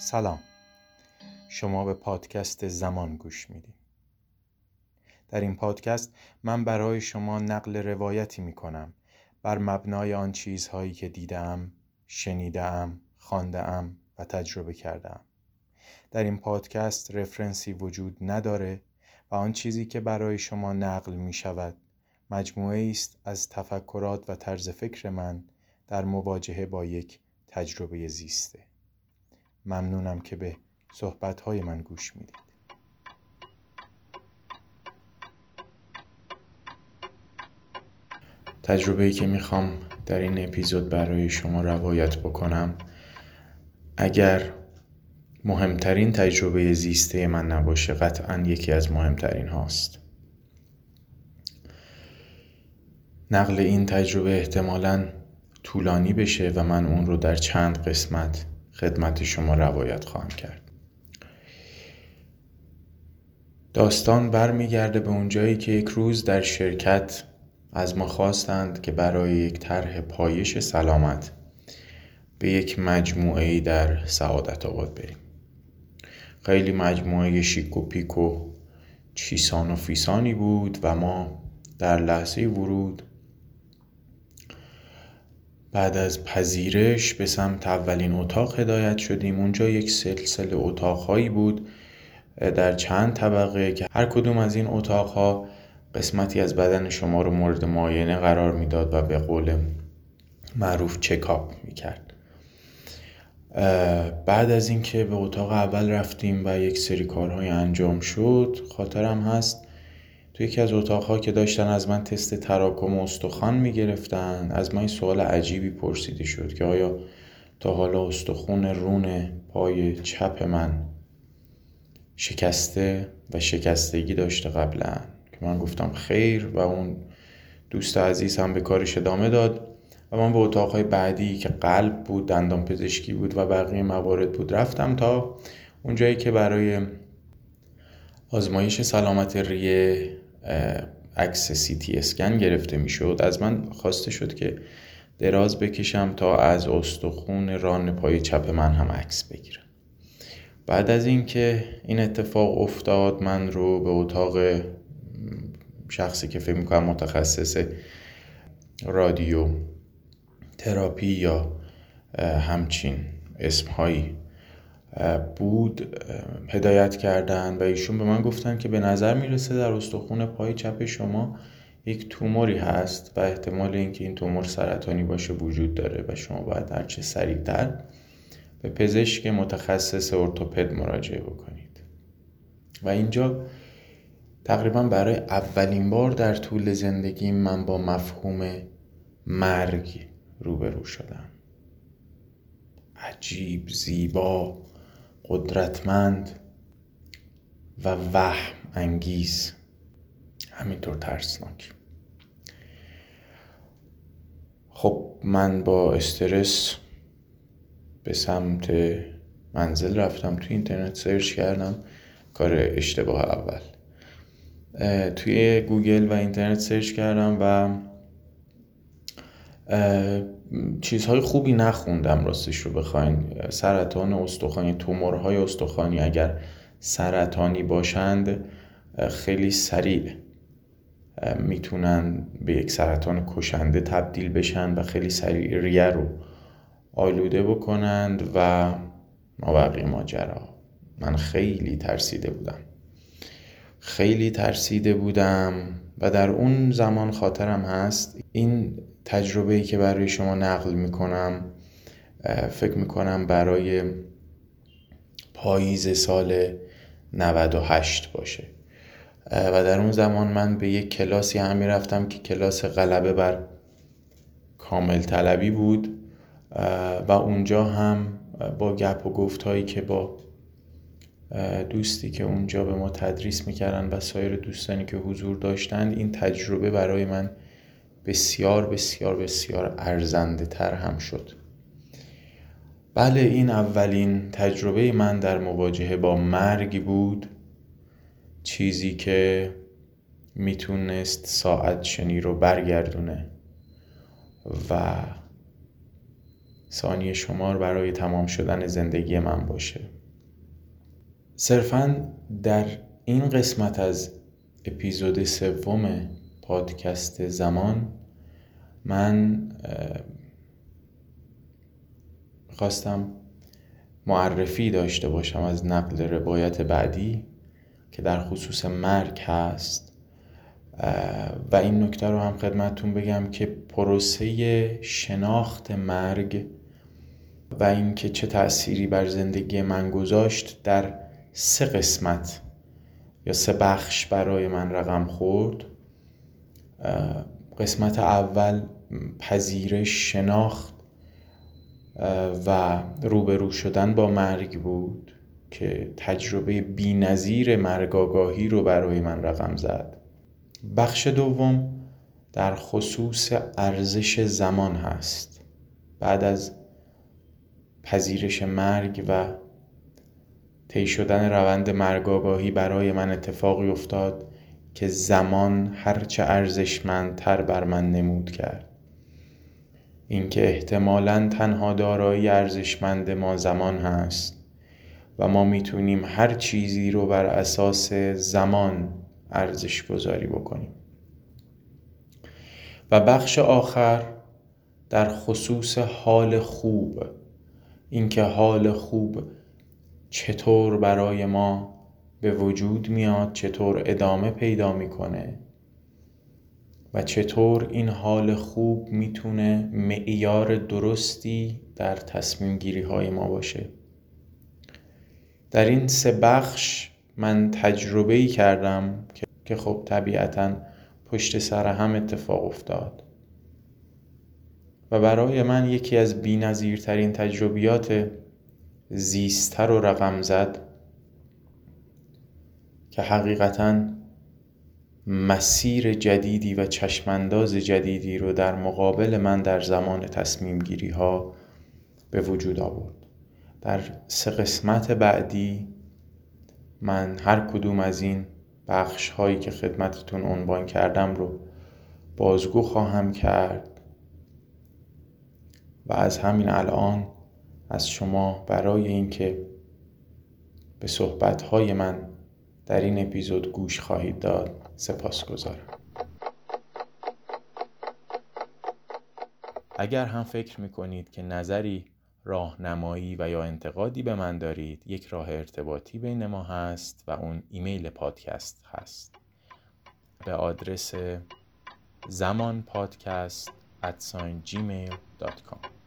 سلام شما به پادکست زمان گوش می‌دید در این پادکست من برای شما نقل روایتی می کنم بر مبنای آن چیزهایی که دیدم، شنیدم، خواندم و تجربه کردم. در این پادکست رفرنسی وجود نداره و آن چیزی که برای شما نقل می شود مجموعه است از تفکرات و طرز فکر من در مواجهه با یک تجربه زیسته. ممنونم که به صحبتهای من گوش می‌دید. تجربه که می‌خوام در این اپیزود برای شما روایت بکنم اگر مهمترین تجربه زیسته من نباشه قطعا یکی از مهمترین هاست نقل این تجربه احتمالا طولانی بشه و من اون رو در چند قسمت خدمت شما روایت خواهم کرد. داستان برمیگرده به اونجایی که یک روز در شرکت از ما خواستند که برای یک طرح پایش سلامت به یک مجموعه در سعادت آباد بریم. خیلی مجموعه شیک و پیک و چیسان و فیسانی بود و ما در لحظه ورود بعد از پذیرش به سمت اولین اتاق هدایت شدیم. اونجا یک سلسله اتاقهایی بود در چند طبقه که هر کدوم از این اتاقها قسمتی از بدن شما رو مورد معاینه قرار می‌داد و به قول معروف چکاپ می‌کرد. بعد از اینکه به اتاق اول رفتیم و یک سری کارهای انجام شد خاطرم هست تو یکی از اتاقها که داشتن از من تست تراکم استخوان می‌گرفتن از من این سوال عجیبی پرسیده شد که آیا تا حالا استخون رون پای چپ من شکسته و شکستگی داشته قبلا که من گفتم خیر و اون دوست عزیز هم به کارش ادامه داد و من به اتاقهای بعدی که قلب بود دندان پزشکی بود و بقیه موارد بود رفتم تا اونجایی که برای آزمایش سلامت ریه عکس سی تی اسکن گرفته می‌شد. از من خواسته شد که دراز بکشم تا از استخون ران پای چپ من هم عکس بگیرم. بعد از اینکه این اتفاق افتاد من رو به اتاق شخصی که فکر می‌کنم متخصص رادیو تراپی یا همچین اسمهایی بود هدایت کردن و ایشون به من گفتن که به نظر می‌رسه در استخون پای چپ شما یک توموری هست و احتمال اینکه این تومور سرطانی باشه وجود داره و شما باید هرچه سریعتر به پزشک متخصص ارتوپد مراجعه بکنید. و اینجا تقریبا برای اولین بار در طول زندگی من با مفهوم مرگ روبرو شدم. عجیب زیبا. قدرتمند و وهم انگیز. همینطور ترسناک. خب من با استرس به سمت منزل رفتم توی اینترنت search کردم. کار اشتباه اول. توی گوگل و اینترنت search کردم و چیزهای خوبی نخوندم راستش رو بخواین. سرطان استخوانی تومورهای استخوانی اگر سرطانی باشند خیلی سریع می‌تونن به یک سرطان کشنده تبدیل بشن و خیلی سریع ریه رو آلوده بکنند و بقیه ماجرا. من خیلی ترسیده بودم. خیلی ترسیده بودم و در اون زمان خاطرم هست. این تجربه ای که برای شما نقل می‌کنم فکر می‌کنم برای پاییز سال 98 باشه. و در اون زمان من به یک کلاسی هم می‌رفتم که کلاس غلبه بر کامل طلبی بود. و اونجا هم با گپ و گفت هایی که با دوستی که اونجا به ما تدریس می‌کردن و سایر دوستانی که حضور داشتند این تجربه برای من بسیار بسیار بسیار ارزنده تر هم شد. بله این اولین تجربه من در مواجهه با مرگ بود. چیزی که می‌تونست ساعت شنی رو برگردونه و ثانیه شمار برای تمام شدن زندگی من باشه. صرفا در این قسمت از اپیزود سوم پادکست زمان من خواستم معرفی داشته باشم از نقل روایت بعدی که در خصوص مرگ هست. و این نکته رو هم خدمتتون بگم که پروسه شناخت مرگ و اینکه چه تأثیری بر زندگی من گذاشت در سه قسمت یا سه بخش برای من رقم خورد. قسمت اول پذیرش شناخت و روبرو شدن با مرگ بود که تجربه بی نظیر مرگاگاهی رو برای من رقم زد. بخش دوم در خصوص ارزش زمان هست. بعد از پذیرش مرگ و طی شدن روند مرگاگاهی برای من اتفاقی افتاد که زمان هرچه ارزشمندتر بر من نمود کرد. اینکه احتمالا تنها دارایی ارزشمند ما زمان هست و ما می‌تونیم هر چیزی رو بر اساس زمان ارزش گذاری بکنیم. و بخش آخر در خصوص حال خوب اینکه حال خوب چطور برای ما به وجود میاد چطور ادامه پیدا می‌کنه و چطور این حال خوب می‌تونه معیار درستی در تصمیم گیری های ما باشه. در این سه بخش من تجربه ای کردم که خب طبیعتا پشت سر هم اتفاق افتاد. و برای من یکی از بینظیرترین تجربیات زیسته رو رقم زد که حقیقتا مسیر جدیدی و چشمانداز جدیدی رو در مقابل من در زمان تصمیم گیری ها به وجود آورد. در سه قسمت بعدی من هر کدوم از این بخش هایی که خدمتتون عنوان کردم رو بازگو خواهم کرد و از همین الان از شما برای اینکه به صحبت های من در این اپیزود گوش خواهید داد سپاس گذارم اگر هم فکر می‌کنید که نظری راهنمایی و یا انتقادی به من دارید یک راه ارتباطی بین ما هست و اون ایمیل پادکست هست. به آدرس زمان پادکست at gmail.com